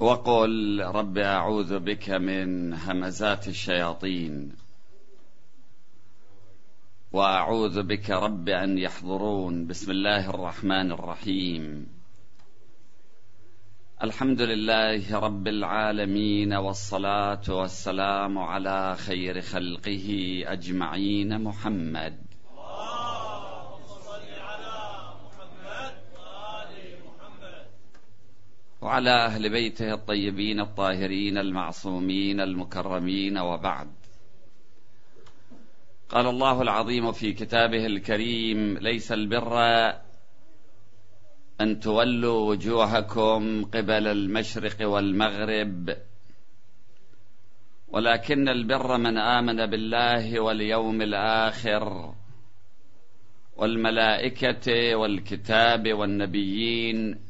وقل رب أعوذ بك من همزات الشياطين وأعوذ بك رب أن يحضرون. بسم الله الرحمن الرحيم. الحمد لله رب العالمين والصلاة والسلام على خير خلقه أجمعين. محمد وعلى أهل بيته الطيبين الطاهرين المعصومين المكرمين وبعد. قال الله العظيم في كتابه الكريم ليس البر أن تولوا وجوهكم قبل المشرق والمغرب ولكن البر من آمن بالله واليوم الآخر والملائكة والكتاب والنبيين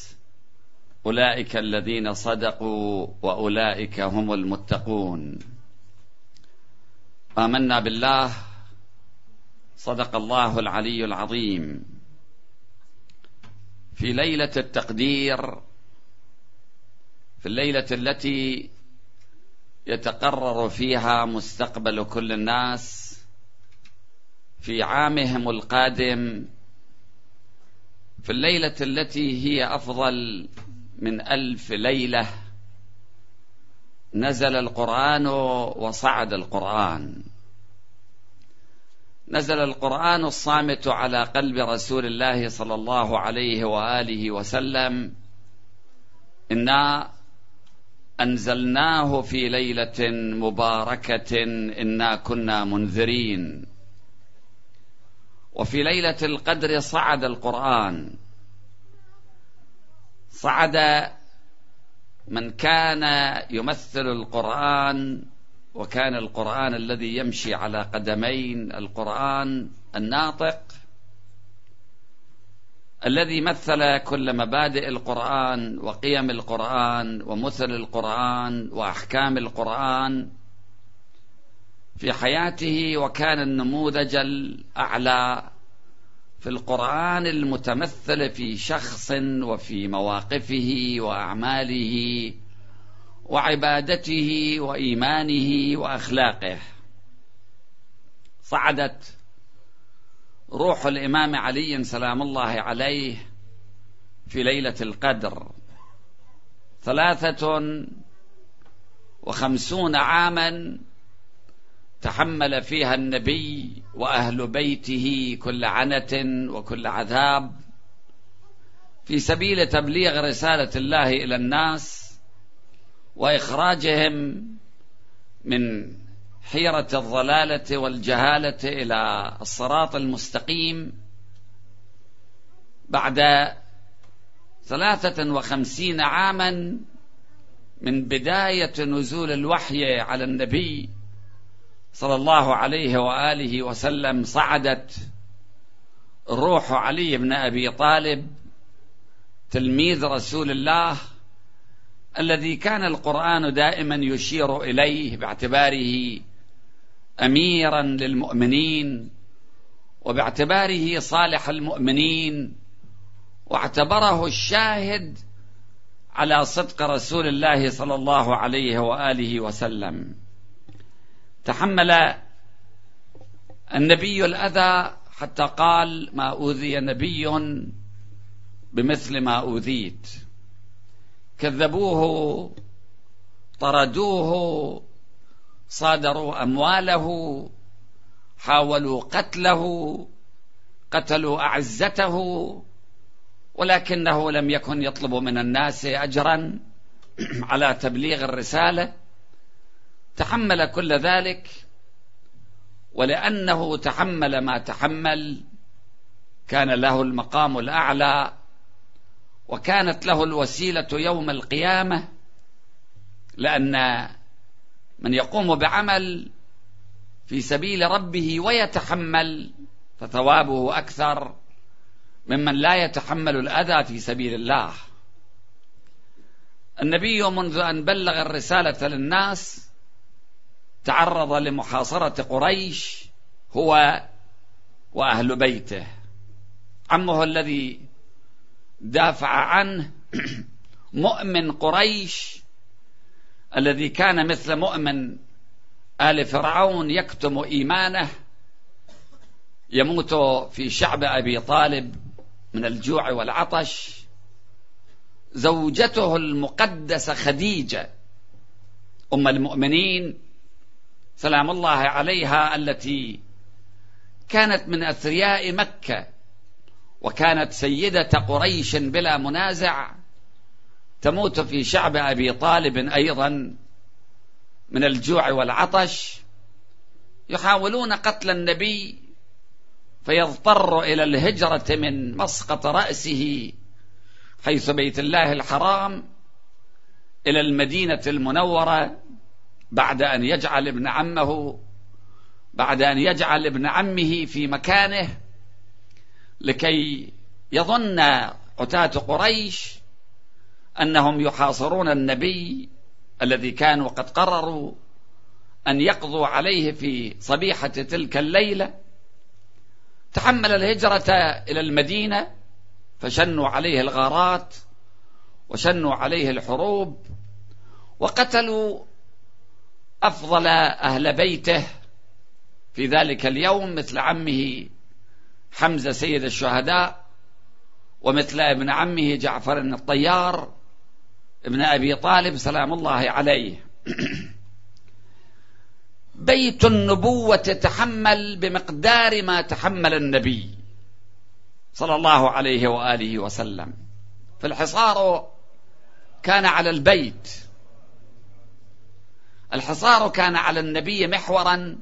أولئك الذين صدقوا وأولئك هم المتقون. آمنا بالله. صدق الله العلي العظيم. في ليلة التقدير في الليلة التي يتقرر فيها مستقبل كل الناس في عامهم القادم في الليلة التي هي أفضل من ألف ليلة نزل القرآن وصعد القرآن. نزل القرآن الصامت على قلب رسول الله صلى الله عليه وآله وسلم. إنا أنزلناه في ليلة مباركة إنا كنا منذرين. وفي ليلة القدر صعد القرآن. صعد من كان يمثل القرآن وكان القرآن الذي يمشي على قدمين القرآن الناطق الذي مثل كل مبادئ القرآن وقيم القرآن ومثل القرآن وأحكام القرآن في حياته وكان النموذج الأعلى في القرآن المتمثل في شخص وفي مواقفه وأعماله وعبادته وإيمانه وأخلاقه. صعدت روح الإمام علي سلام الله عليه في ليلة القدر. ثلاثة وخمسون عاما تحمل فيها النبي وأهل بيته كل عنة وكل عذاب. في سبيل تبليغ رسالة الله إلى الناس وإخراجهم من حيرة الضلالة والجهالة إلى الصراط المستقيم بعد ثلاثة وخمسين عاما من بداية نزول الوحي على النبي صلى الله عليه وآله وسلم صعدت روح علي بن أبي طالب تلميذ رسول الله الذي كان القرآن دائما يشير إليه باعتباره أميرا للمؤمنين وباعتباره صالح المؤمنين واعتبره الشاهد على صدق رسول الله صلى الله عليه وآله وسلم. تحمل النبي الأذى حتى قال ما أوذي نبي بمثل ما أوذيت. كذبوه طردوه صادروا أمواله حاولوا قتله قتلوا أعزته ولكنه لم يكن يطلب من الناس أجرا على تبليغ الرسالة. تحمل كل ذلك ولأنه تحمل ما تحمل كان له المقام الأعلى وكانت له الوسيلة يوم القيامة لأن من يقوم بعمل في سبيل ربه ويتحمل فثوابه أكثر ممن لا يتحمل الأذى في سبيل الله. النبي منذ أن بلغ الرسالة للناس تعرض لمحاصرة قريش هو وأهل بيته. عمه الذي دافع عنه مؤمن قريش الذي كان مثل مؤمن آل فرعون يكتم إيمانه يموت في شعب أبي طالب من الجوع والعطش. زوجته المقدسة خديجة أم المؤمنين سلام الله عليها التي كانت من أثرياء مكة وكانت سيدة قريش بلا منازع تموت في شعب أبي طالب أيضا من الجوع والعطش يحاولون قتل النبي فيضطر إلى الهجرة من مسقط رأسه حيث بيت الله الحرام إلى المدينة المنورة. بعد أن يجعل ابن عمه بعد أن يجعل ابن عمه في مكانه لكي يظن عتاة قريش أنهم يحاصرون النبي الذي كانوا قد قرروا أن يقضوا عليه في صبيحة تلك الليلة. تحمل الهجرة إلى المدينة فشنوا عليه الغارات وشنوا عليه الحروب وقتلوا أفضل أهل بيته في ذلك اليوم مثل عمه حمزة سيد الشهداء ومثل ابن عمه جعفر الطيار ابن أبي طالب سلام الله عليه. بيت النبوة تحمل بمقدار ما تحمل النبي صلى الله عليه وآله وسلم. فالحصار كان على البيت. الحصار كان على النبي محورا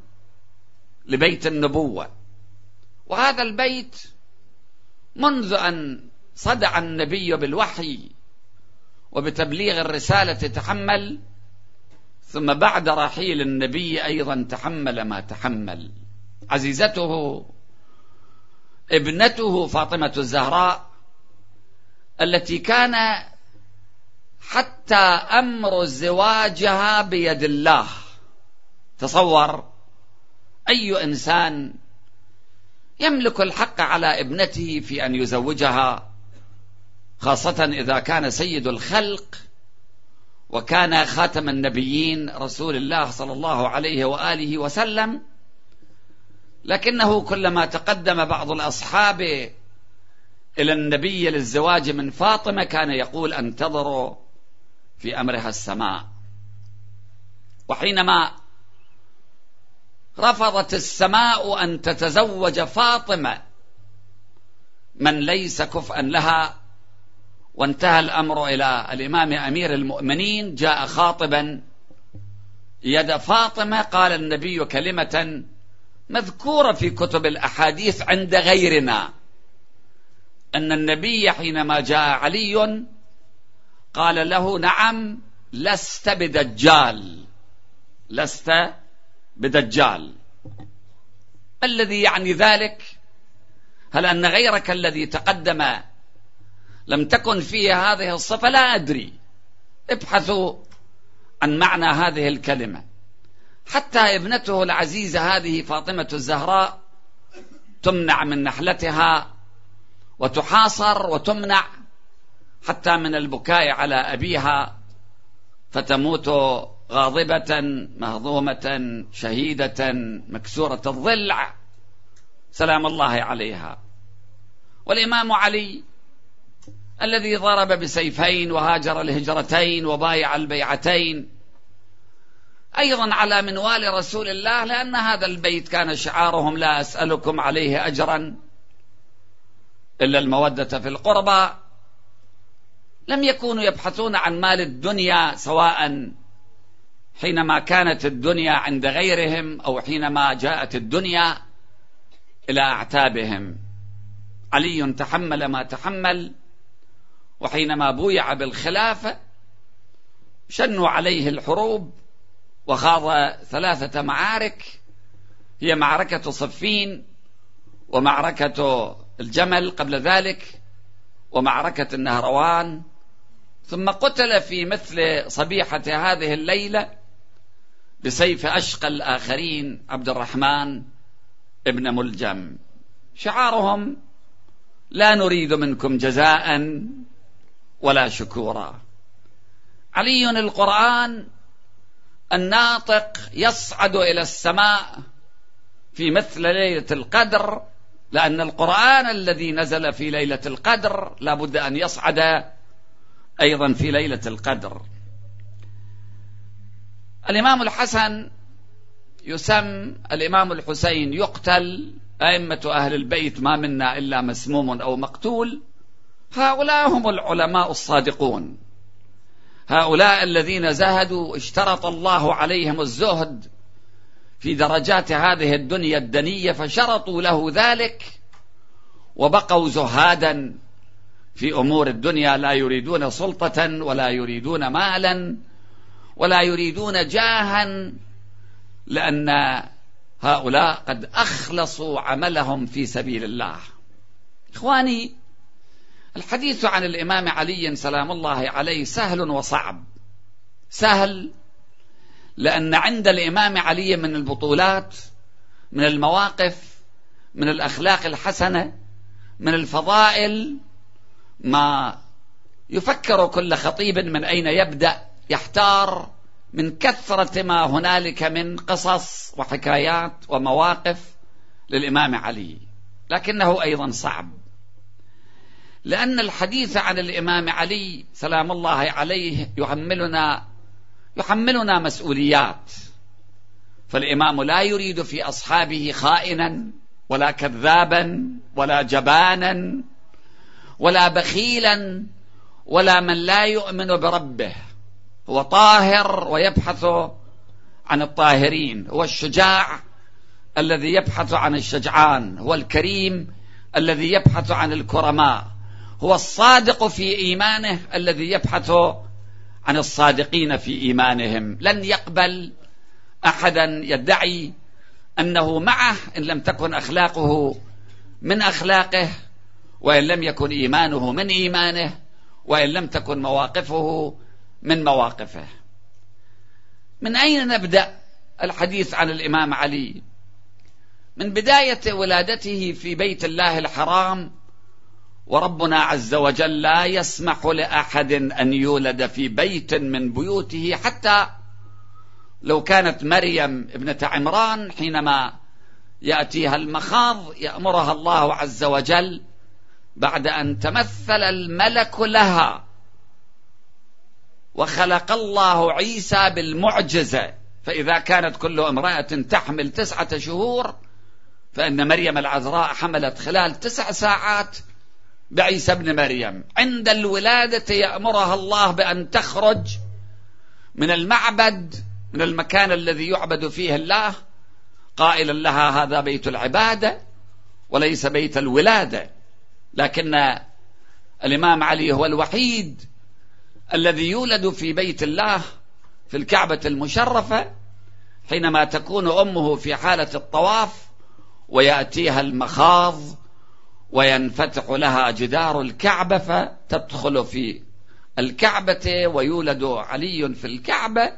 لبيت النبوة. وهذا البيت منذ أن صدع النبي بالوحي وبتبليغ الرسالة تحمل ثم بعد رحيل النبي أيضا تحمل ما تحمل. عزيزته ابنته فاطمة الزهراء التي كان حتى أمر زواجها بيد الله. تصور أي إنسان يملك الحق على ابنته في أن يزوجها خاصة إذا كان سيد الخلق وكان خاتم النبيين رسول الله صلى الله عليه وآله وسلم. لكنه كلما تقدم بعض الأصحاب إلى النبي للزواج من فاطمة كان يقول أنتظروا في أمرها السماء. وحينما رفضت السماء أن تتزوج فاطمة من ليس كفءا لها وانتهى الأمر إلى الإمام أمير المؤمنين جاء خاطبا يد فاطمة قال النبي كلمة مذكورة في كتب الأحاديث عند غيرنا أن النبي حينما جاء علي قال له نعم لست بدجال. لست بدجال. ما الذي يعني ذلك؟ هل أن غيرك الذي تقدم لم تكن فيه هذه الصفة؟ لا أدري. ابحثوا عن معنى هذه الكلمة. حتى ابنته العزيزة هذه فاطمة الزهراء تمنع من نحلتها وتحاصر وتمنع حتى من البكاء على أبيها فتموت غاضبة مهضومة شهيدة مكسورة الضلع سلام الله عليها. والإمام علي الذي ضرب بسيفين وهاجر الهجرتين وبايع البيعتين أيضا على منوال رسول الله لأن هذا البيت كان شعارهم لا أسألكم عليه أجرا إلا المودة في القربى. لم يكونوا يبحثون عن مال الدنيا سواء حينما كانت الدنيا عند غيرهم أو حينما جاءت الدنيا إلى أعتابهم. علي تحمل ما تحمل وحينما بويع بالخلافة شنوا عليه الحروب وخاض ثلاثة معارك هي معركة صفين ومعركة الجمل قبل ذلك ومعركة النهروان ثم قتل في مثل صبيحة هذه الليلة بسيف أشقى الآخرين عبد الرحمن ابن ملجم. شعارهم لا نريد منكم جزاء ولا شكورا. علي القرآن الناطق يصعد إلى السماء في مثل ليلة القدر لأن القرآن الذي نزل في ليلة القدر لابد أن يصعد أيضا في ليلة القدر. الإمام الحسن يسم الإمام الحسين يقتل أئمة أهل البيت ما منا إلا مسموم أو مقتول. هؤلاء هم العلماء الصادقون. هؤلاء الذين زهدوا اشترط الله عليهم الزهد في درجات هذه الدنيا الدنية فشرطوا له ذلك وبقوا زهادا. في أمور الدنيا لا يريدون سلطة ولا يريدون مالا ولا يريدون جاها لأن هؤلاء قد أخلصوا عملهم في سبيل الله. إخواني الحديث عن الإمام علي سلام الله عليه سهل وصعب. سهل لأن عند الإمام علي من البطولات من المواقف من الأخلاق الحسنة من الفضائل ما يفكر كل خطيب من أين يبدأ يحتار من كثرة ما هنالك من قصص وحكايات ومواقف للإمام علي. لكنه أيضا صعب. لأن الحديث عن الإمام علي سلام الله عليه يحملنا يحملنا مسؤوليات. فالإمام لا يريد في أصحابه خائنا ولا كذابا ولا جبانا ولا بخيلا ولا من لا يؤمن بربه. هو طاهر ويبحث عن الطاهرين. هو الشجاع الذي يبحث عن الشجعان. هو الكريم الذي يبحث عن الكرماء. هو الصادق في إيمانه الذي يبحث عن الصادقين في إيمانهم. لن يقبل احدا يدعي أنه معه إن لم تكن أخلاقه من أخلاقه. وإن لم يكن إيمانه من إيمانه وإن لم تكن مواقفه من مواقفه. من أين نبدأ الحديث عن الإمام علي؟ من بداية ولادته في بيت الله الحرام وربنا عز وجل لا يسمح لأحد أن يولد في بيت من بيوته حتى لو كانت مريم ابنة عمران حينما يأتيها المخاض يأمرها الله عز وجل بعد أن تمثل الملك لها. وخلق الله عيسى بالمعجزة. فإذا كانت كل امرأة تحمل تسعة شهور فإن مريم العذراء حملت خلال تسع ساعات بعيسى ابن مريم. عند الولادة يأمرها الله بأن تخرج من المعبد من المكان الذي يعبد فيه الله. قائلا لها هذا بيت العبادة وليس بيت الولادة. لكن الإمام علي هو الوحيد الذي يولد في بيت الله في الكعبة المشرفة حينما تكون أمه في حالة الطواف ويأتيها المخاض وينفتح لها جدار الكعبة فتدخل في الكعبة ويولد علي في الكعبة.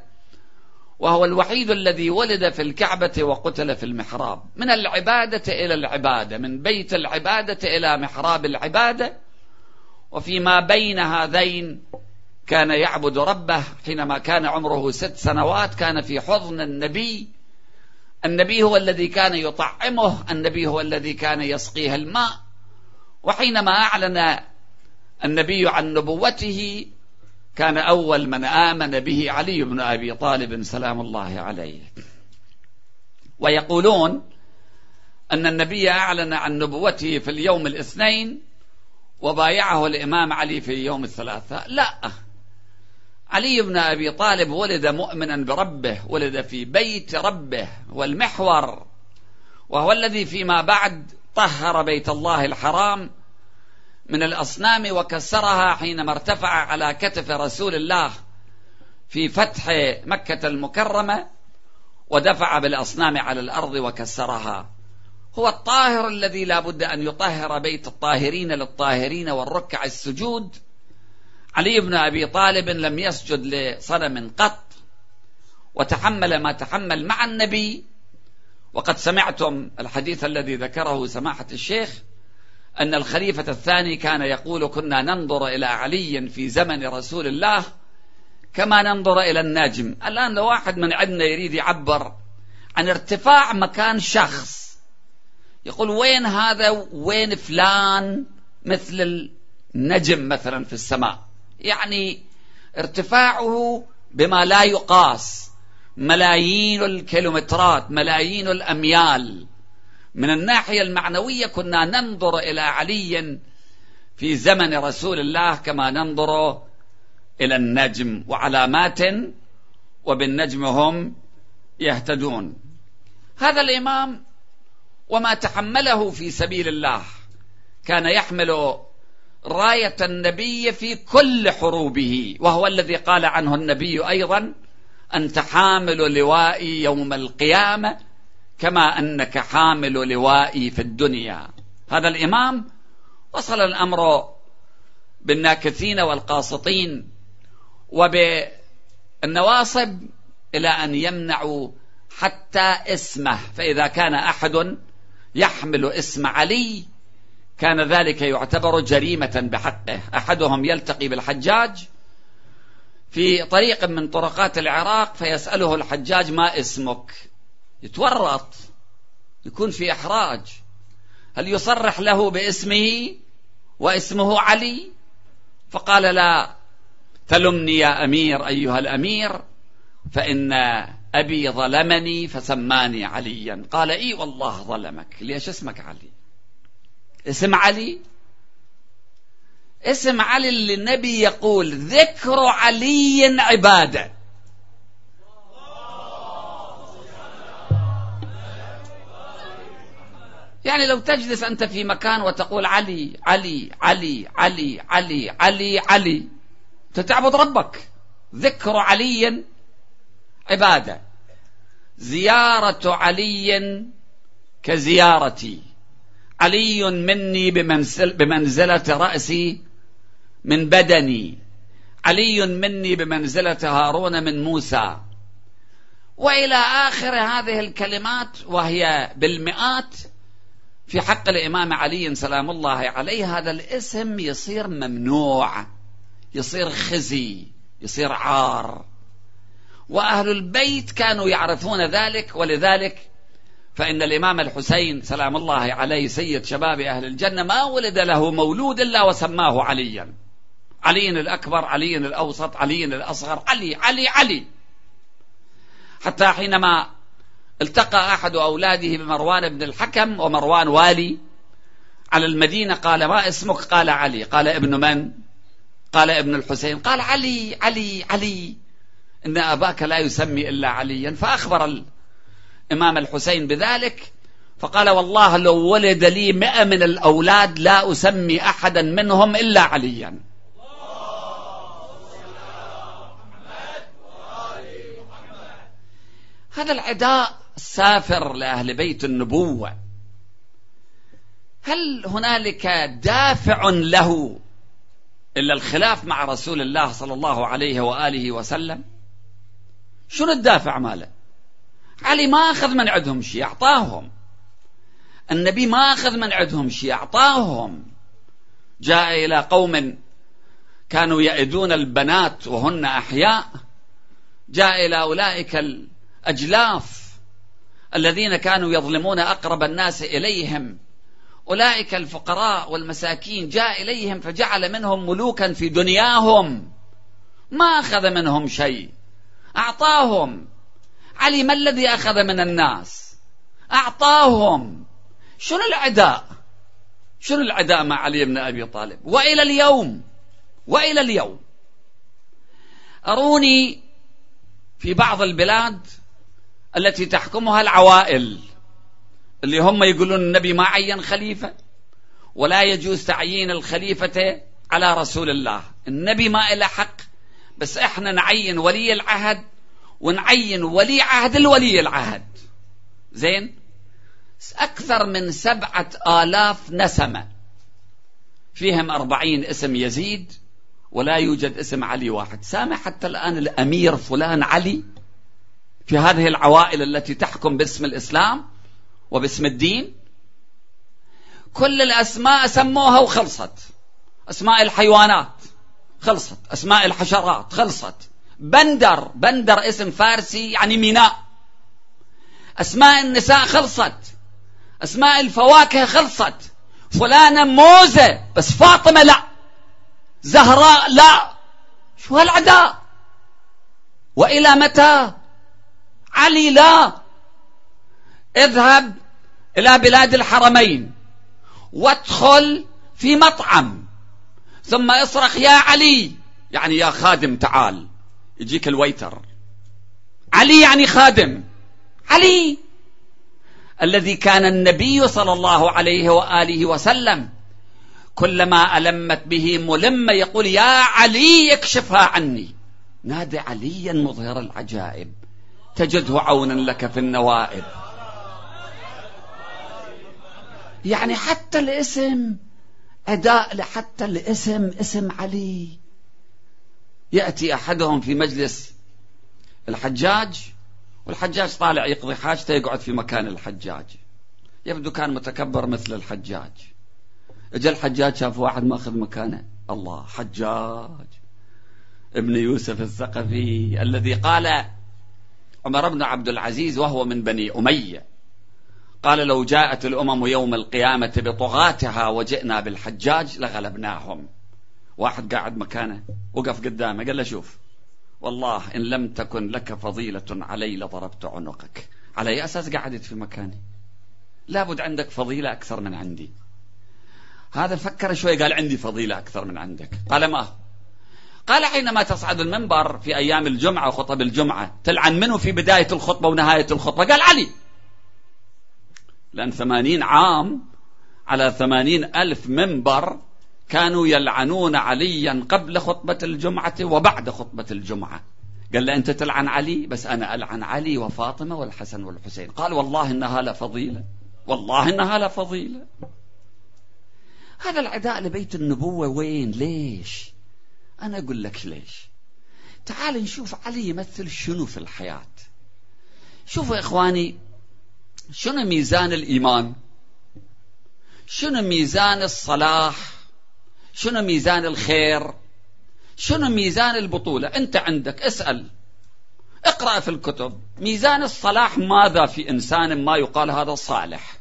وهو الوحيد الذي ولد في الكعبة وقتل في المحراب. من العبادة إلى العبادة من بيت العبادة إلى محراب العبادة. وفيما بين هذين كان يعبد ربه حينما كان عمره ست سنوات كان في حضن النبي. النبي هو الذي كان يطعمه النبي هو الذي كان يسقيه الماء. وحينما أعلن النبي عن نبوته كان أول من آمن به علي بن أبي طالب سلام الله عليه. ويقولون أن النبي أعلن عن نبوته في اليوم الاثنين وبايعه الإمام علي في اليوم الثلاثاء. لا. علي بن أبي طالب ولد مؤمنا بربه ولد في بيت ربه والمحور وهو الذي فيما بعد طهر بيت الله الحرام من الأصنام وكسرها حينما ارتفع على كتف رسول الله في فتح مكة المكرمة ودفع بالأصنام على الأرض وكسرها. هو الطاهر الذي لا بد أن يطهر بيت الطاهرين للطاهرين والركع السجود. علي بن أبي طالب لم يسجد لصنم قط وتحمل ما تحمل مع النبي. وقد سمعتم الحديث الذي ذكره سماحة الشيخ أن الخليفة الثاني كان يقول كنا ننظر إلى علي في زمن رسول الله كما ننظر إلى النجم الآن لو واحد من عندنا يريد يعبر عن ارتفاع مكان شخص يقول وين هذا وين فلان مثل النجم مثلا في السماء؟ يعني ارتفاعه بما لا يقاس ملايين الكيلومترات ملايين الأميال. من الناحية المعنوية كنا ننظر إلى علي في زمن رسول الله كما ننظر إلى النجم وعلامات وبالنجم هم يهتدون. هذا الإمام وما تحمله في سبيل الله كان يحمل راية النبي في كل حروبه وهو الذي قال عنه النبي أيضا أنت حامل لوائي يوم القيامة كما أنك حامل لوائي في الدنيا. هذا الإمام وصل الأمر بالناكثين والقاسطين وبالنواصب إلى أن يمنعوا حتى اسمه. فإذا كان أحد يحمل اسم علي كان ذلك يعتبر جريمة بحقه. أحدهم يلتقي بالحجاج في طريق من طرقات العراق فيسأله الحجاج ما اسمك؟ يتورط يكون في إحراج. هل يصرح له باسمه واسمه علي؟ فقال لا. تلمني يا أمير أيها الأمير فإن أبي ظلمني فسماني عليا. قال إي والله ظلمك. ليش اسمك علي؟ اسم علي؟ اسم علي اللي النبي يقول ذكر علي عبادة. يعني لو تجلس أنت في مكان وتقول علي علي علي علي علي علي علي. تتعبد ربك. ذكر علي عبادة. زيارة علي كزيارتي. علي مني بمنزل بمنزلة رأسي من بدني. علي مني بمنزلة هارون من موسى. وإلى آخر هذه الكلمات وهي بالمئات في حق الإمام علي سلام الله عليه هذا الاسم يصير ممنوع يصير خزي يصير عار. وأهل البيت كانوا يعرفون ذلك ولذلك فإن الإمام الحسين سلام الله عليه سيد شباب أهل الجنة ما ولد له مولود إلا وسماه عليا. علي الأكبر علي الأوسط علي الأصغر علي علي علي. حتى حينما التقى أحد أولاده بمروان بن الحكم ومروان والي على المدينة قال ما اسمك؟ قال علي. قال ابن من؟ قال ابن الحسين. قال علي علي علي. إن أباك لا يسمي إلا عليا. فأخبر الإمام الحسين بذلك فقال والله لو ولد لي مئة من الأولاد لا أسمي أحدا منهم إلا عليا. هذا العداء السافر لأهل بيت النبوة. هل هنالك دافع له إلا الخلاف مع رسول الله صلى الله عليه وآله وسلم؟ شنو الدافع ماله؟ علي ما أخذ من عندهم شيء أعطاهم. النبي ما أخذ من عندهم شيء أعطاهم. جاء إلى قوم كانوا يئدون البنات وهن أحياء. جاء إلى أولئك الأجلاف. الذين كانوا يظلمون أقرب الناس إليهم. أولئك الفقراء والمساكين جاء إليهم فجعل منهم ملوكا في دنياهم. ما أخذ منهم شيء. أعطاهم. علي ما الذي أخذ من الناس. أعطاهم. شنو العداء؟ شنو العداء مع علي بن أبي طالب؟ وإلى اليوم. وإلى اليوم. أروني في بعض البلاد التي تحكمها العوائل اللي هم يقولون النبي ما عين خليفة ولا يجوز تعيين الخليفة على رسول الله. النبي ما إلى حق بس إحنا نعين ولي العهد ونعين ولي عهد الولي العهد. زين؟ أكثر من سبعة آلاف نسمة. فيهم أربعين اسم يزيد ولا يوجد اسم علي واحد. سامع حتى الآن الأمير فلان علي؟ في هذه العوائل التي تحكم باسم الإسلام وباسم الدين كل الأسماء سموها وخلصت. أسماء الحيوانات خلصت. أسماء الحشرات خلصت. بندر بندر اسم فارسي يعني ميناء. أسماء النساء خلصت. أسماء الفواكه خلصت. فلانة موزة بس فاطمة لا. زهراء لا. شو هالعداء؟ وإلى متى؟ علي لا. اذهب إلى بلاد الحرمين وادخل في مطعم. ثم اصرخ يا علي. يعني يا خادم تعال. يجيك الويتر. علي يعني خادم. علي. الذي كان النبي صلى الله عليه وآله وسلم كلما ألمت به ملمه يقول يا علي اكشفها عني. نادى عليا مظهر العجائب. تجده عونا لك في النوائب. يعني حتى الاسم أداء لحتى الاسم اسم علي. يأتي أحدهم في مجلس الحجاج والحجاج طالع يقضي حاجته يقعد في مكان الحجاج. يبدو كان متكبر مثل الحجاج. اجى الحجاج شاف واحد مأخذ مكانه. الله حجاج. ابن يوسف الثقفي الذي قال عمر بن عبد العزيز وهو من بني أمية. قال لو جاءت الأمم يوم القيامة بطغاتها وجئنا بالحجاج لغلبناهم. واحد قاعد مكانه وقف قدامه قال له شوف والله إن لم تكن لك فضيلة علي لضربت عنقك. على أي أساس قعدت في مكاني؟ لابد عندك فضيلة أكثر من عندي. هذا فكر شوي قال عندي فضيلة أكثر من عندك. قال ما قال حينما تصعد المنبر في أيام الجمعة وخطب الجمعة تلعن منه في بداية الخطبة ونهاية الخطبة؟ قال علي. لأن ثمانين عام على ثمانين ألف منبر كانوا يلعنون عليا قبل خطبة الجمعة وبعد خطبة الجمعة. قال له أنت تلعن علي بس أنا ألعن علي وفاطمة والحسن والحسين. قال والله إنها لفضيلة والله إنها لفضيلة هذا العداء لبيت النبوة وين؟ ليش؟ أنا أقول لك ليش؟ تعال نشوف علي يمثل شنو في الحياة. شوفوا يا إخواني شنو ميزان الإيمان؟ شنو ميزان الصلاح؟ شنو ميزان الخير؟ شنو ميزان البطولة؟ أنت عندك اسأل. اقرأ في الكتب. ميزان الصلاح ماذا في إنسان ما يقال هذا صالح؟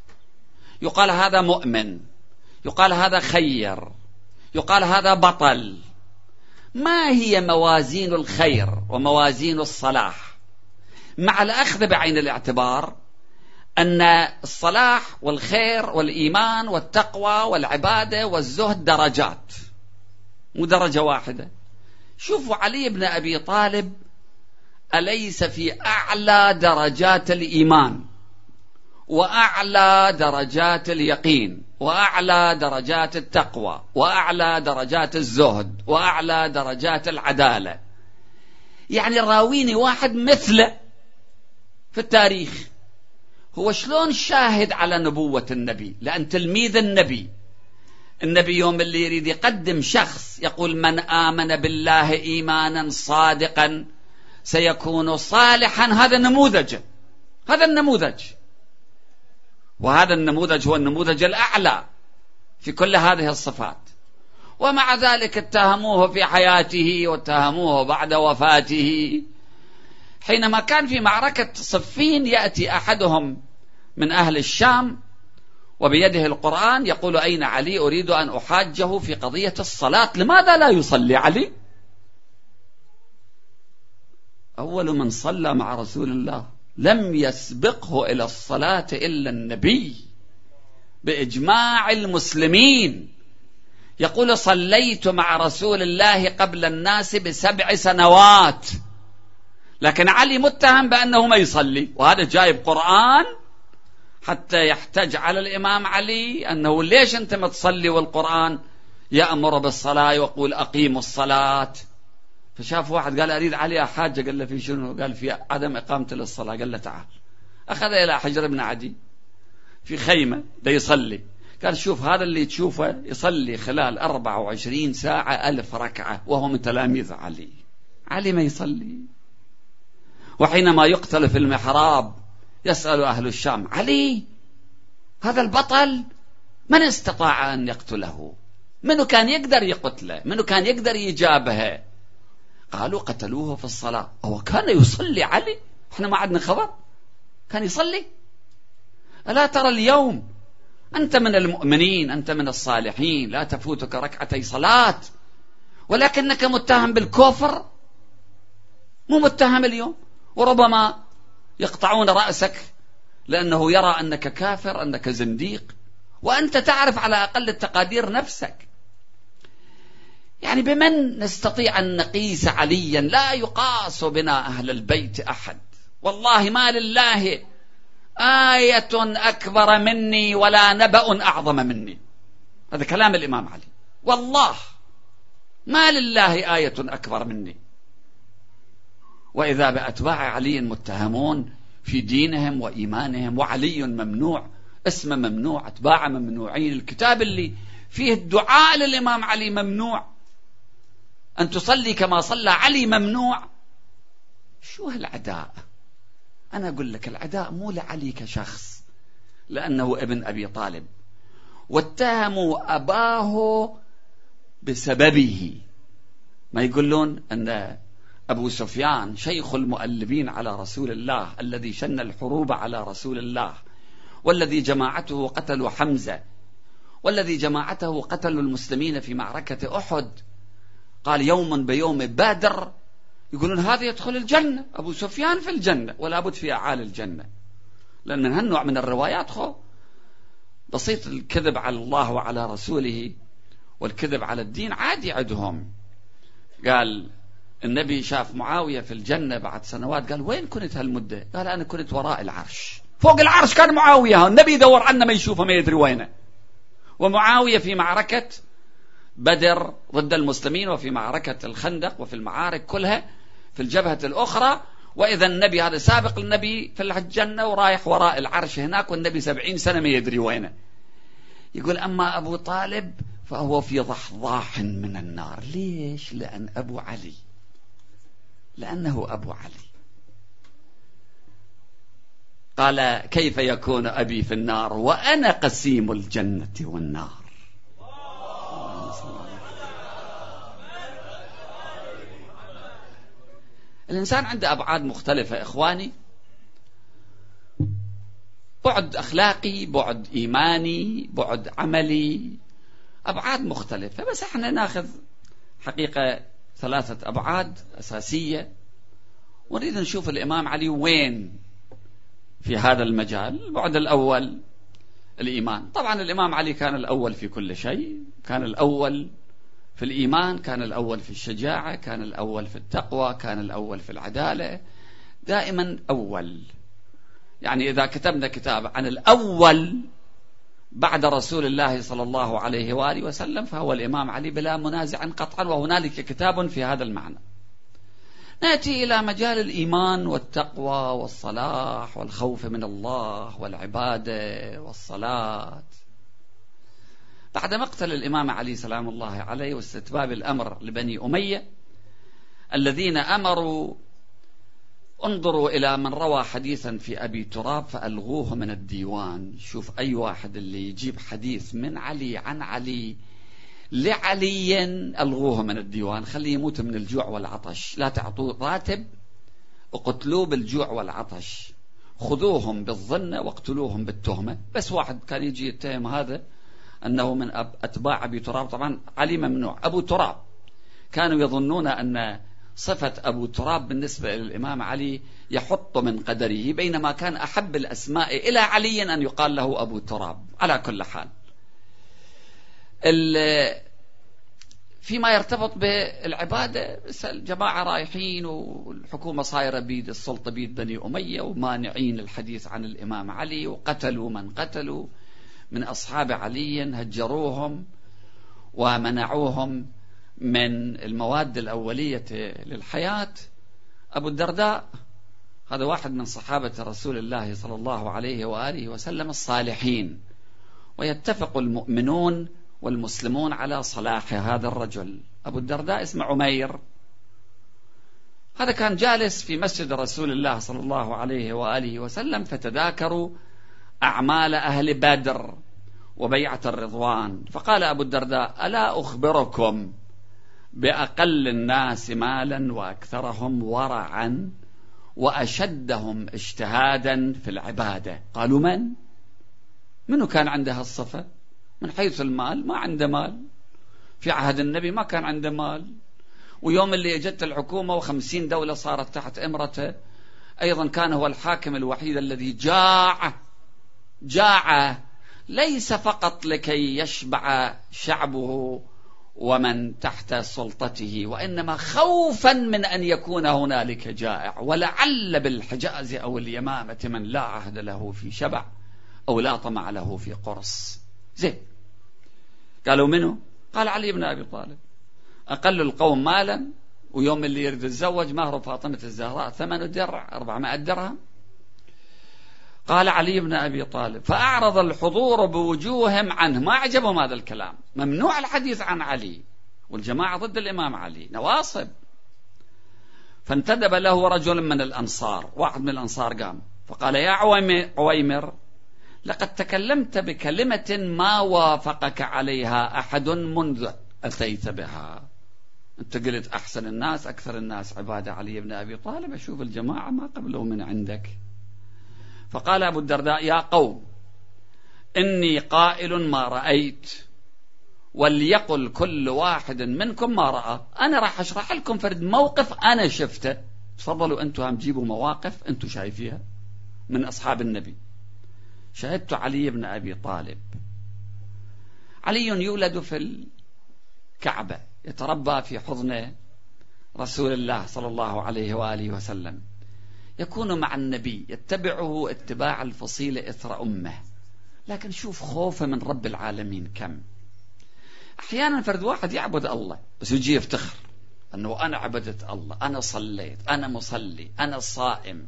يقال هذا مؤمن. يقال هذا خير. يقال هذا بطل. ما هي موازين الخير وموازين الصلاح؟ مع الأخذ بعين الاعتبار أن الصلاح والخير والإيمان والتقوى والعبادة والزهد درجات مو درجة واحدة. شوفوا علي بن أبي طالب أليس في أعلى درجات الإيمان وأعلى درجات اليقين؟ وأعلى درجات التقوى وأعلى درجات الزهد وأعلى درجات العدالة. يعني راويني واحد مثله في التاريخ. هو شلون شاهد على نبوة النبي؟ لأن تلميذ النبي. النبي يوم اللي يريد يقدم شخص يقول من آمن بالله إيمانا صادقا سيكون صالحا هذا نموذج. هذا النموذج. وهذا النموذج هو النموذج الأعلى في كل هذه الصفات. ومع ذلك اتهموه في حياته واتهموه بعد وفاته. حينما كان في معركة صفين يأتي أحدهم من أهل الشام وبيده القرآن يقول أين علي؟ أريد أن أحاجه في قضية الصلاة. لماذا لا يصلي علي؟ أول من صلى مع رسول الله. لم يسبقه إلى الصلاة إلا النبي بإجماع المسلمين. يقول صليت مع رسول الله قبل الناس بسبع سنوات لكن علي متهم بأنه ما يصلي وهذا جايب قرآن حتى يحتج على الإمام علي أنه ليش أنت ما تصلي والقرآن يأمر بالصلاة ويقول أقيموا الصلاة. فشاف واحد قال أريد علي حاجة قال له في شنو؟ قال في عدم إقامة للصلاة. قال له تعال. أخذ إلى حجر بن عدي في خيمة ده يصلي. قال شوف هذا اللي تشوفه يصلي خلال 24 ساعة ألف ركعة وهو من تلاميذ علي. علي ما يصلي. وحينما يقتل في المحراب يسأل أهل الشام علي هذا البطل من استطاع أن يقتله؟ منو كان يقدر يقتله؟ منو كان يقدر يجابه؟ قالوا قتلوه في الصلاة. هو كان يصلي علي. إحنا ما عندنا خبر. كان يصلي. ألا ترى اليوم أنت من المؤمنين أنت من الصالحين لا تفوتك ركعتي صلاة. ولكنك متهم بالكفر. مو متهم اليوم. وربما يقطعون رأسك لأنه يرى أنك كافر أنك زنديق. وأنت تعرف على أقل التقادير نفسك. يعني بمن نستطيع أن نقيس عليا؟ لا يقاس بنا أهل البيت أحد. والله ما لله آية أكبر مني ولا نبأ أعظم مني. هذا كلام الإمام علي. والله ما لله آية أكبر مني. وإذا بأتباع علي متهمون في دينهم وإيمانهم وعلي ممنوع اسمه ممنوع أتباعه ممنوعين الكتاب اللي فيه الدعاء للإمام علي ممنوع. أن تصلي كما صلى علي ممنوع. شو هالعداء؟ أنا أقول لك العداء مو لعلي كشخص لأنه ابن أبي طالب. واتهموا أباه بسببه. ما يقولون؟ أن أبو سفيان شيخ المؤلبين على رسول الله الذي شن الحروب على رسول الله والذي جماعته قتلوا حمزة والذي جماعته قتلوا المسلمين في معركة أحد. قال يوم بيوم بادر يقولون هذا يدخل الجنة. أبو سفيان في الجنة ولا بد في أعالي الجنة. لأن من هالنوع من الروايات خو. بسيط الكذب على الله وعلى رسوله والكذب على الدين عادي عندهم. قال النبي شاف معاوية في الجنة بعد سنوات. قال وين كنت هالمدة؟ قال أنا كنت وراء العرش. فوق العرش كان معاوية. النبي يدور عنه ما يشوفه ما يدري وينه. ومعاوية في معركة بدر ضد المسلمين وفي معركة الخندق وفي المعارك كلها في الجبهة الأخرى. وإذا النبي هذا سابق النبي في الجنة ورايح وراء العرش هناك والنبي سبعين سنة ما يدري وينه. يقول أما أبو طالب فهو في ضحضاح من النار. ليش؟ لأن أبو علي. لأنه أبو علي. قال كيف يكون أبي في النار وأنا قسيم الجنة والنار؟ الإنسان عنده أبعاد مختلفة إخواني. بعد أخلاقي بعد إيماني بعد عملي أبعاد مختلفة. بس إحنا ناخذ حقيقة ثلاثة أبعاد أساسية. ونريد نشوف الإمام علي وين في هذا المجال. البعد الأول الإيمان. طبعا الإمام علي كان الأول في كل شيء. كان الأول في الإيمان كان الأول في الشجاعة كان الأول في التقوى كان الأول في العدالة. دائما أول. يعني إذا كتبنا كتاب عن الأول بعد رسول الله صلى الله عليه وآله وسلم فهو الإمام علي بلا منازع قطعا وهنالك كتاب في هذا المعنى. نأتي إلى مجال الإيمان والتقوى والصلاح والخوف من الله والعبادة والصلاة. بعد مقتل الإمام علي سلام الله عليه واستتباب الأمر لبني أمية الذين أمروا انظروا إلى من روى حديثا في أبي تراب فألغوه من الديوان. شوف أي واحد اللي يجيب حديث من علي عن علي لعلي ألغوه من الديوان. خليه يموت من الجوع والعطش. لا تعطوه راتب اقتلوه بالجوع والعطش. خذوهم بالظن واقتلوهم بالتهمة. بس واحد كان يجي يتهم هذا أنه من أتباع أبي تراب. طبعا علي ممنوع. أبو تراب. كانوا يظنون أن صفة أبو تراب بالنسبة للإمام علي يحط من قدره بينما كان أحب الأسماء إلى علي أن يقال له أبو تراب. على كل حال. فيما يرتبط بالعبادة الجماعة رايحين والحكومة صايرة بيد السلطة بيد بني أمية ومانعين الحديث عن الإمام علي وقتلوا من قتلوا. من أصحاب علي هجروهم ومنعوهم من المواد الأولية للحياة. أبو الدرداء هذا واحد من صحابة رسول الله صلى الله عليه وآله وسلم الصالحين. ويتفق المؤمنون والمسلمون على صلاح هذا الرجل. أبو الدرداء اسمه عمير. هذا كان جالس في مسجد رسول الله صلى الله عليه وآله وسلم فتذاكروا أعمال أهل بدر وبيعة الرضوان. فقال أبو الدرداء ألا أخبركم بأقل الناس مالا وأكثرهم ورعا وأشدهم اجتهادا في العبادة؟ قالوا من؟ منو كان عنده هالصفة من حيث المال؟ ما عنده مال. في عهد النبي ما كان عنده مال. ويوم اللي إجت الحكومة وخمسين دولة صارت تحت إمرته أيضا كان هو الحاكم الوحيد الذي جاع جاع ليس فقط لكي يشبع شعبه ومن تحت سلطته وإنما خوفا من أن يكون هنالك جائع ولعل بالحجاز أو اليمامة من لا عهد له في شبع أو لا طمع له في قرص. زين. قالوا منه قال علي بن أبي طالب. أقل القوم مالا ويوم اللي يريد يتزوج مهر فاطمة الزهراء ثمن درع 400 درهم. قال علي بن أبي طالب فأعرض الحضور بوجوههم عنه. ما عجبهم هذا الكلام. ممنوع الحديث عن علي والجماعة ضد الإمام علي. نواصب. فانتدب له رجل من الأنصار واحد من الأنصار قام. فقال يا عويمر لقد تكلمت بكلمة ما وافقك عليها أحد منذ أتيت بها. أنت قلت أحسن الناس أكثر الناس عبادة علي بن أبي طالب. أشوف الجماعة ما قبلوا من عندك. فقال أبو الدرداء يا قوم إني قائل ما رأيت وليقل كل واحد منكم ما رأى. أنا راح أشرح لكم فرد موقف أنا شفته. تفضلوا أنتم هم جيبوا مواقف أنتم شايفيها من أصحاب النبي. شهدت علي بن أبي طالب. علي يولد في الكعبة يتربى في حضن رسول الله صلى الله عليه وآله وسلم. يكون مع النبي يتبعه اتباع الفصيلة إثر أمه. لكن شوف خوفه من رب العالمين كم. أحيانا فرد واحد يعبد الله بس يجي يفتخر أنه أنا عبدت الله أنا صليت أنا مصلي أنا صائم.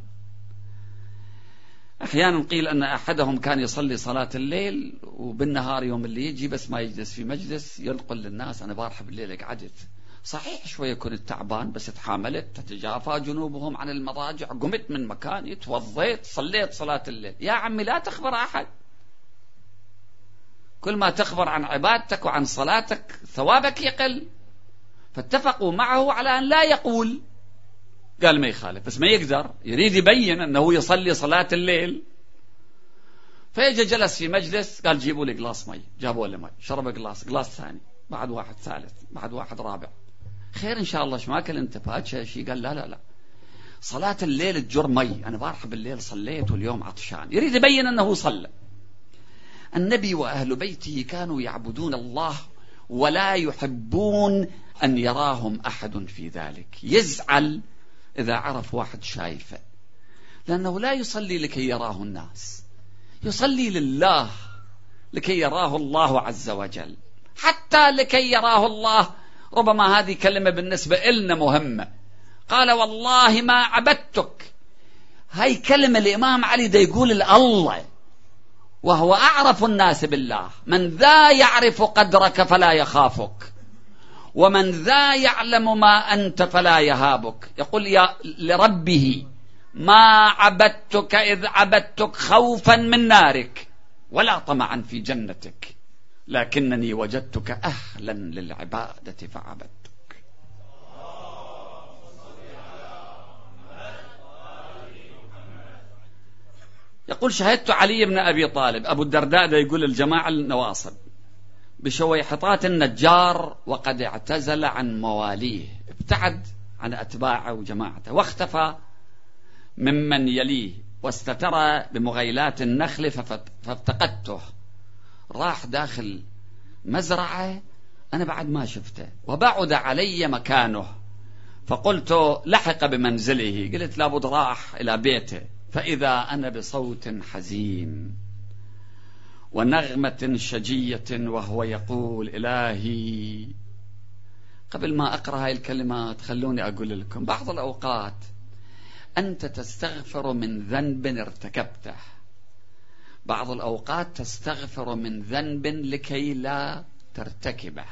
أحيانا قيل أن أحدهم كان يصلي صلاة الليل وبالنهار يوم اللي يجي بس ما يجلس في مجلس ينقل للناس أنا بارحب بالليل قعدت. صحيح شوية كنت تعبان بس تحاملت تتجافى جنوبهم عن المضاجع قمت من مكاني توضيت صليت صلاة الليل. يا عمي لا تخبر أحد. كل ما تخبر عن عبادتك وعن صلاتك ثوابك يقل. فاتفقوا معه على أن لا يقول. قال ما يخالف بس ما يقدر. يريد يبين أنه يصلي صلاة الليل. فيجي جلس في مجلس قال جيبوا لي قلاص مي. جابوا لي مي. شرب قلاص قلاص ثاني. بعد واحد ثالث بعد واحد رابع. خير إن شاء الله. إيش ماكل أنت باجة شيء قال لا لا لا. صلاة الليل تجر مي. أنا بارحة بالليل صليت واليوم عطشان. يريد يبين أنه صلى. النبي وأهل بيته كانوا يعبدون الله ولا يحبون أن يراهم أحد في ذلك. يزعل إذا عرف واحد شايفه. لأنه لا يصلي لكي يراه الناس. يصلي لله لكي يراه الله عز وجل. حتى لكي يراه الله ربما هذه كلمة بالنسبة إلنا مهمة. قال والله ما عبدتك. هاي كلمة الإمام علي دا يقول الله وهو أعرف الناس بالله. من ذا يعرف قدرك فلا يخافك ومن ذا يعلم ما أنت فلا يهابك. يقول يا لربه ما عبدتك إذ عبدتك خوفا من نارك ولا طمعا في جنتك. لكنني وجدتك أهلا للعبادة فعبدتك. يقول شهدت علي بن أبي طالب. أبو الدرداء ده يقول الجماعة النواصب. بشويحطات النجار وقد اعتزل عن مواليه. ابتعد عن أتباعه وجماعته. واختفى ممن يليه. واستتر بمغيلات النخل فافتقدته. راح داخل مزرعة أنا بعد ما شفته. وبعد علي مكانه. فقلت لحق بمنزله. قلت لابد راح إلى بيته. فإذا أنا بصوت حزين ونغمة شجية وهو يقول إلهي قبل ما أقرأ هاي الكلمات خلوني أقول لكم بعض الأوقات أنت تستغفر من ذنب ارتكبته. بعض الأوقات تستغفر من ذنب لكي لا ترتكبه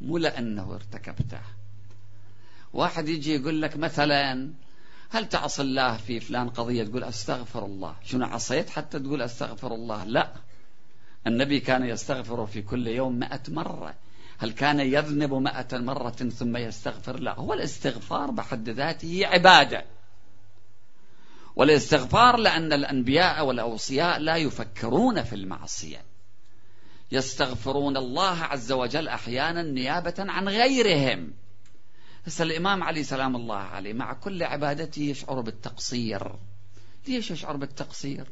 مو لأنه ارتكبته. واحد يجي يقول لك مثلا هل تعصي الله في فلان قضية؟ تقول أستغفر الله. شنو عصيت؟ حتى تقول أستغفر الله. لا. النبي كان يستغفر في كل يوم مئة مرة. هل كان يذنب مئة مرة ثم يستغفر؟ لا. هو الاستغفار بحد ذاته عبادة. والاستغفار لأن الأنبياء والأوصياء لا يفكرون في المعصية. يستغفرون الله عز وجل أحيانا نيابة عن غيرهم. هسه الإمام علي سلام الله عليه مع كل عبادته يشعر بالتقصير. ليش يشعر بالتقصير؟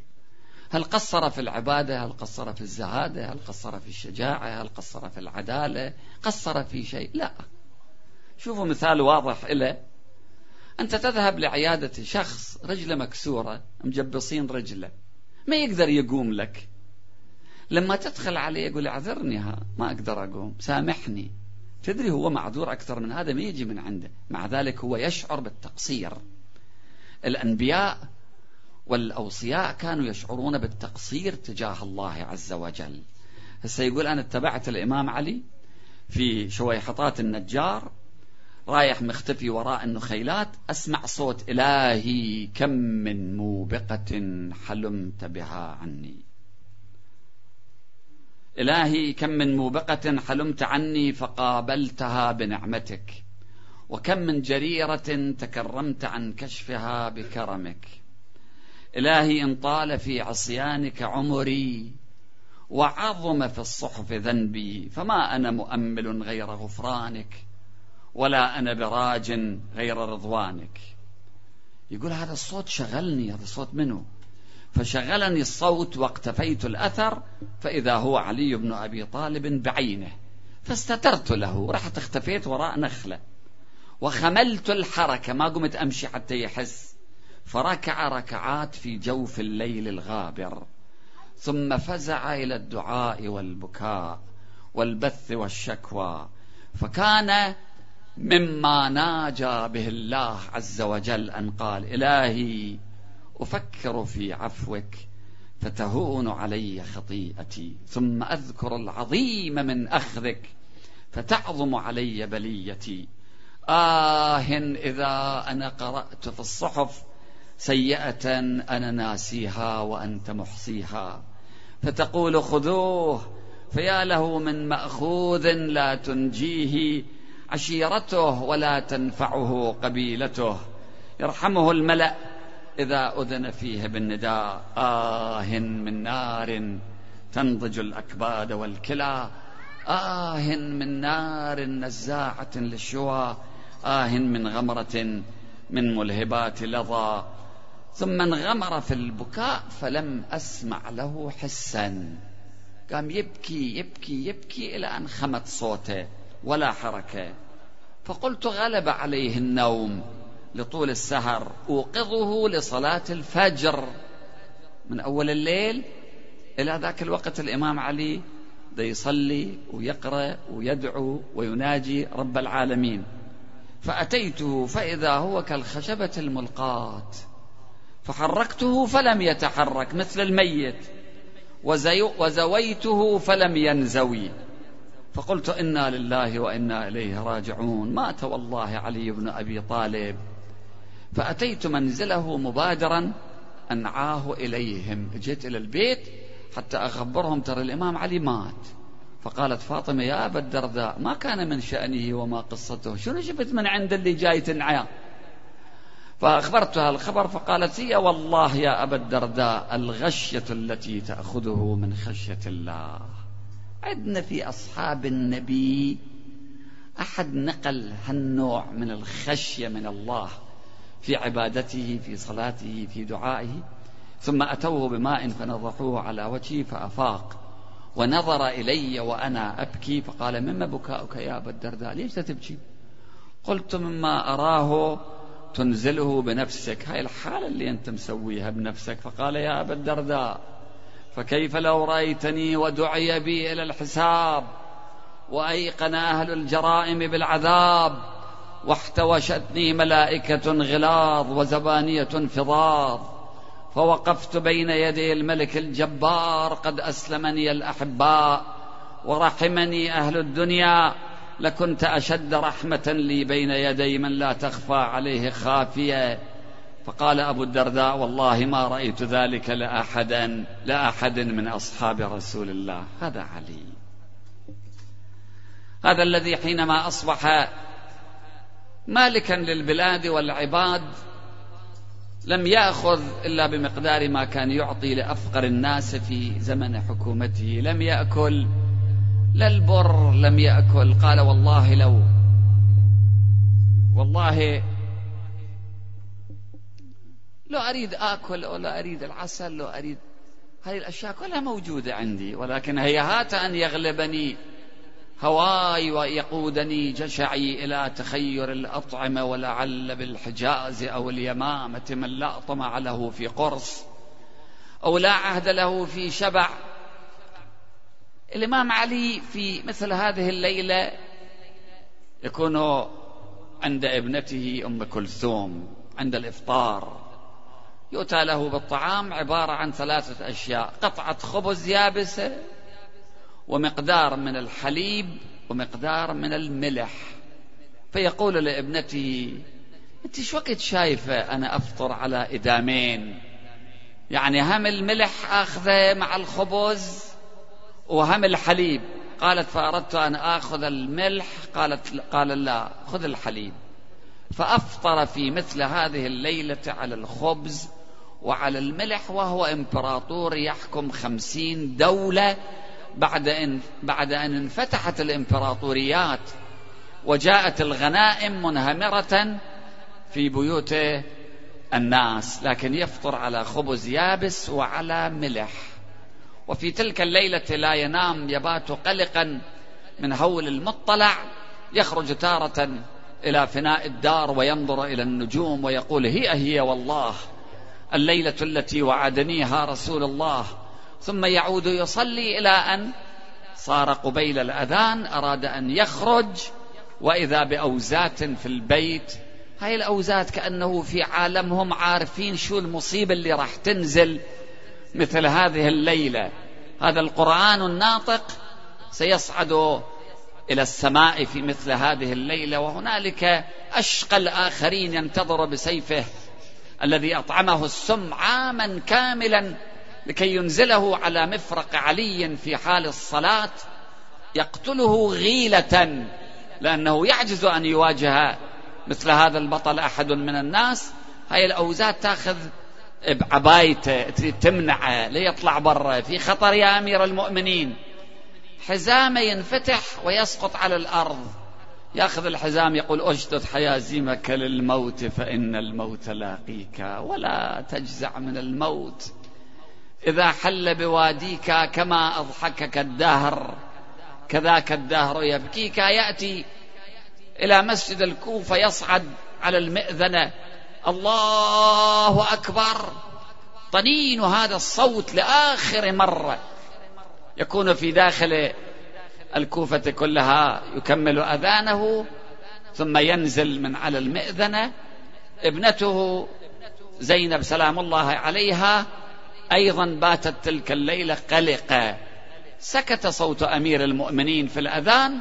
هل قصر في العبادة؟ هل قصر في الزهادة؟ هل قصر في الشجاعة؟ هل قصر في العدالة؟ قصر في شيء؟ لا. شوفوا مثال واضح إله أنت تذهب لعيادة شخص رجله مكسورة مجبصين رجله ما يقدر يقوم لك. لما تدخل عليه يقول اعذرني ها ما أقدر أقوم سامحني. تدري هو معذور أكثر من هذا ما يجي من عنده. مع ذلك هو يشعر بالتقصير. الأنبياء والأوصياء كانوا يشعرون بالتقصير تجاه الله عز وجل. هسه يقول أنا اتبعت الإمام علي في شويحطات النجار رايح مختفي وراء النخيلات أسمع صوت إلهي كم من موبقة حلمت بها عني. إلهي كم من موبقة حلمت عني فقابلتها بنعمتك. وكم من جريرة تكرمت عن كشفها بكرمك. إلهي إن طال في عصيانك عمري وعظم في الصحف ذنبي فما أنا مؤمل غير غفرانك. ولا أنا براج غير رضوانك. يقول هذا الصوت شغلني هذا الصوت منه فشغلني الصوت واقتفيت الأثر فإذا هو علي بن أبي طالب بعينه. فاستترت له رحت اختفيت وراء نخلة. وخملت الحركة ما قمت أمشي حتى يحس. فركع ركعات في جوف الليل الغابر. ثم فزع إلى الدعاء والبكاء والبث والشكوى. فكان مما ناجى به الله عز وجل أن قال إلهي أفكر في عفوك فتهون علي خطيئتي ثم أذكر العظيم من أخذك فتعظم علي بليتي. آه إذا أنا قرأت في الصحف سيئة أنا ناسيها وأنت محصيها فتقول خذوه فيا له من مأخوذ لا تنجيه عشيرته ولا تنفعه قبيلته. يرحمه الملأ إذا أذن فيه بالنداء. آه من نار تنضج الأكباد والكلى. آه من نار نزاعة للشوى. آه من غمرة من ملهبات لظى. ثم انغمر في البكاء فلم أسمع له حسا. قام يبكي يبكي يبكي إلى أن خمت صوته. ولا حركة. فقلت غلب عليه النوم لطول السهر أوقظه لصلاة الفجر. من أول الليل إلى ذاك الوقت الإمام علي دا يصلي ويقرأ ويدعو ويناجي رب العالمين. فأتيته فإذا هو كالخشبة الملقاة. فحركته فلم يتحرك مثل الميت وزويته فلم ينزوي. فقلت إنا لله وإنا إليه راجعون. مات والله علي بن أبي طالب. فأتيت منزله مبادرا أنعاه إليهم. جئت إلى البيت حتى أخبرهم ترى الإمام علي مات. فقالت فاطمة يا أبا الدرداء ما كان من شأنه وما قصته؟ شنو جبت من عند اللي جاي تنعاه فأخبرتها الخبر فقالت هي والله يا أبا الدرداء الغشية التي تأخذه من خشية الله. عندنا في أصحاب النبي. أحد نقل هالنوع من الخشية من الله في عبادته في صلاته في دعائه. ثم أتوه بماء فنضحوه على وجهه فأفاق. ونظر إلي وأنا أبكي فقال مما بكاؤك يا أبا الدرداء؟ ليش تبكي؟ قلت مما أراه تنزله بنفسك. هاي الحالة اللي أنت مسويها بنفسك. فقال يا أبا الدرداء فكيف لو رأيتني ودعي بي إلى الحساب وأيقن أهل الجرائم بالعذاب واحتوشتني ملائكة غلاظ وزبانية فضاض فوقفت بين يدي الملك الجبار قد أسلمني الأحباء ورحمني أهل الدنيا لكنت أشد رحمة لي بين يدي من لا تخفى عليه خافية فقال أبو الدرداء والله ما رأيت ذلك لاحدا لأحد من أصحاب رسول الله. هذا علي. هذا الذي حينما أصبح مالكا للبلاد والعباد لم يأخذ إلا بمقدار ما كان يعطي لأفقر الناس في زمن حكومته. لم يأكل لا البر لم يأكل. قال والله لو والله لو أريد آكل أو لا أريد العسل لو أريد هذه الأشياء كلها موجودة عندي ولكن هيهات أن يغلبني هواي ويقودني جشعي إلى تخير الأطعمة ولعل بالحجاز أو اليمامة من لا طمع له في قرص أو لا عهد له في شبع. الإمام علي في مثل هذه الليلة يكون عند ابنته أم كلثوم عند الإفطار. يؤتى له بالطعام عبارة عن ثلاثة أشياء قطعة خبز يابسة ومقدار من الحليب ومقدار من الملح. فيقول لابنته أنت شو وقت شايفة أنا أفطر على إدامين؟ يعني هم الملح آخذه مع الخبز وهم الحليب. قالت فأردت أن آخذ الملح. قالت قال لا خذ الحليب. فأفطر في مثل هذه الليلة على الخبز وعلى الملح وهو إمبراطور يحكم خمسين دولة بعد ان بعد أن انفتحت الإمبراطوريات وجاءت الغنائم منهمرة في بيوت الناس لكن يفطر على خبز يابس وعلى ملح. وفي تلك الليلة لا ينام يبات قلقا من هول المطلع يخرج تارة إلى فناء الدار وينظر إلى النجوم ويقول هي هي والله. الليلة التي وعدنيها رسول الله ثم يعود يصلي إلى أن صار قبيل الأذان أراد أن يخرج وإذا بأوزات في البيت هاي الأوزات كأنه في عالمهم عارفين شو المصيبة اللي راح تنزل مثل هذه الليلة. هذا القرآن الناطق سيصعد إلى السماء في مثل هذه الليلة وهنالك أشقى الآخرين ينتظر بسيفه. الذي أطعمه السم عاما كاملا لكي ينزله على مفرق علي في حال الصلاة يقتله غيلة لأنه يعجز أن يواجه مثل هذا البطل أحد من الناس. هاي الأوزات تأخذ بعبايته تمنعه ليطلع برا في خطر يا أمير المؤمنين. حزامه ينفتح ويسقط على الأرض. ياخذ الحزام يقول اشدد حيازيمك للموت فإن الموت لاقيك ولا تجزع من الموت. إذا حل بواديك كما أضحكك الدهر كذاك الدهر يبكيك. يأتي إلى مسجد الكوفة يصعد على المئذنة. الله أكبر. طنين هذا الصوت لآخر مرة. يكون في داخل الكوفة كلها يكمل أذانه ثم ينزل من على المئذنة ابنته زينب سلام الله عليها. أيضا باتت تلك الليلة قلقة. سكت صوت أمير المؤمنين في الأذان.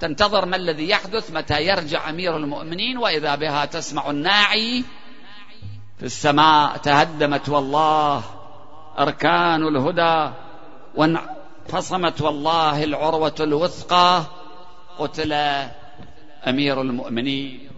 تنتظر ما الذي يحدث متى يرجع أمير المؤمنين وإذا بها تسمع الناعي. في السماء تهدمت والله أركان الهدى وانفصمت والله العروة الوثقى قتل أمير المؤمنين.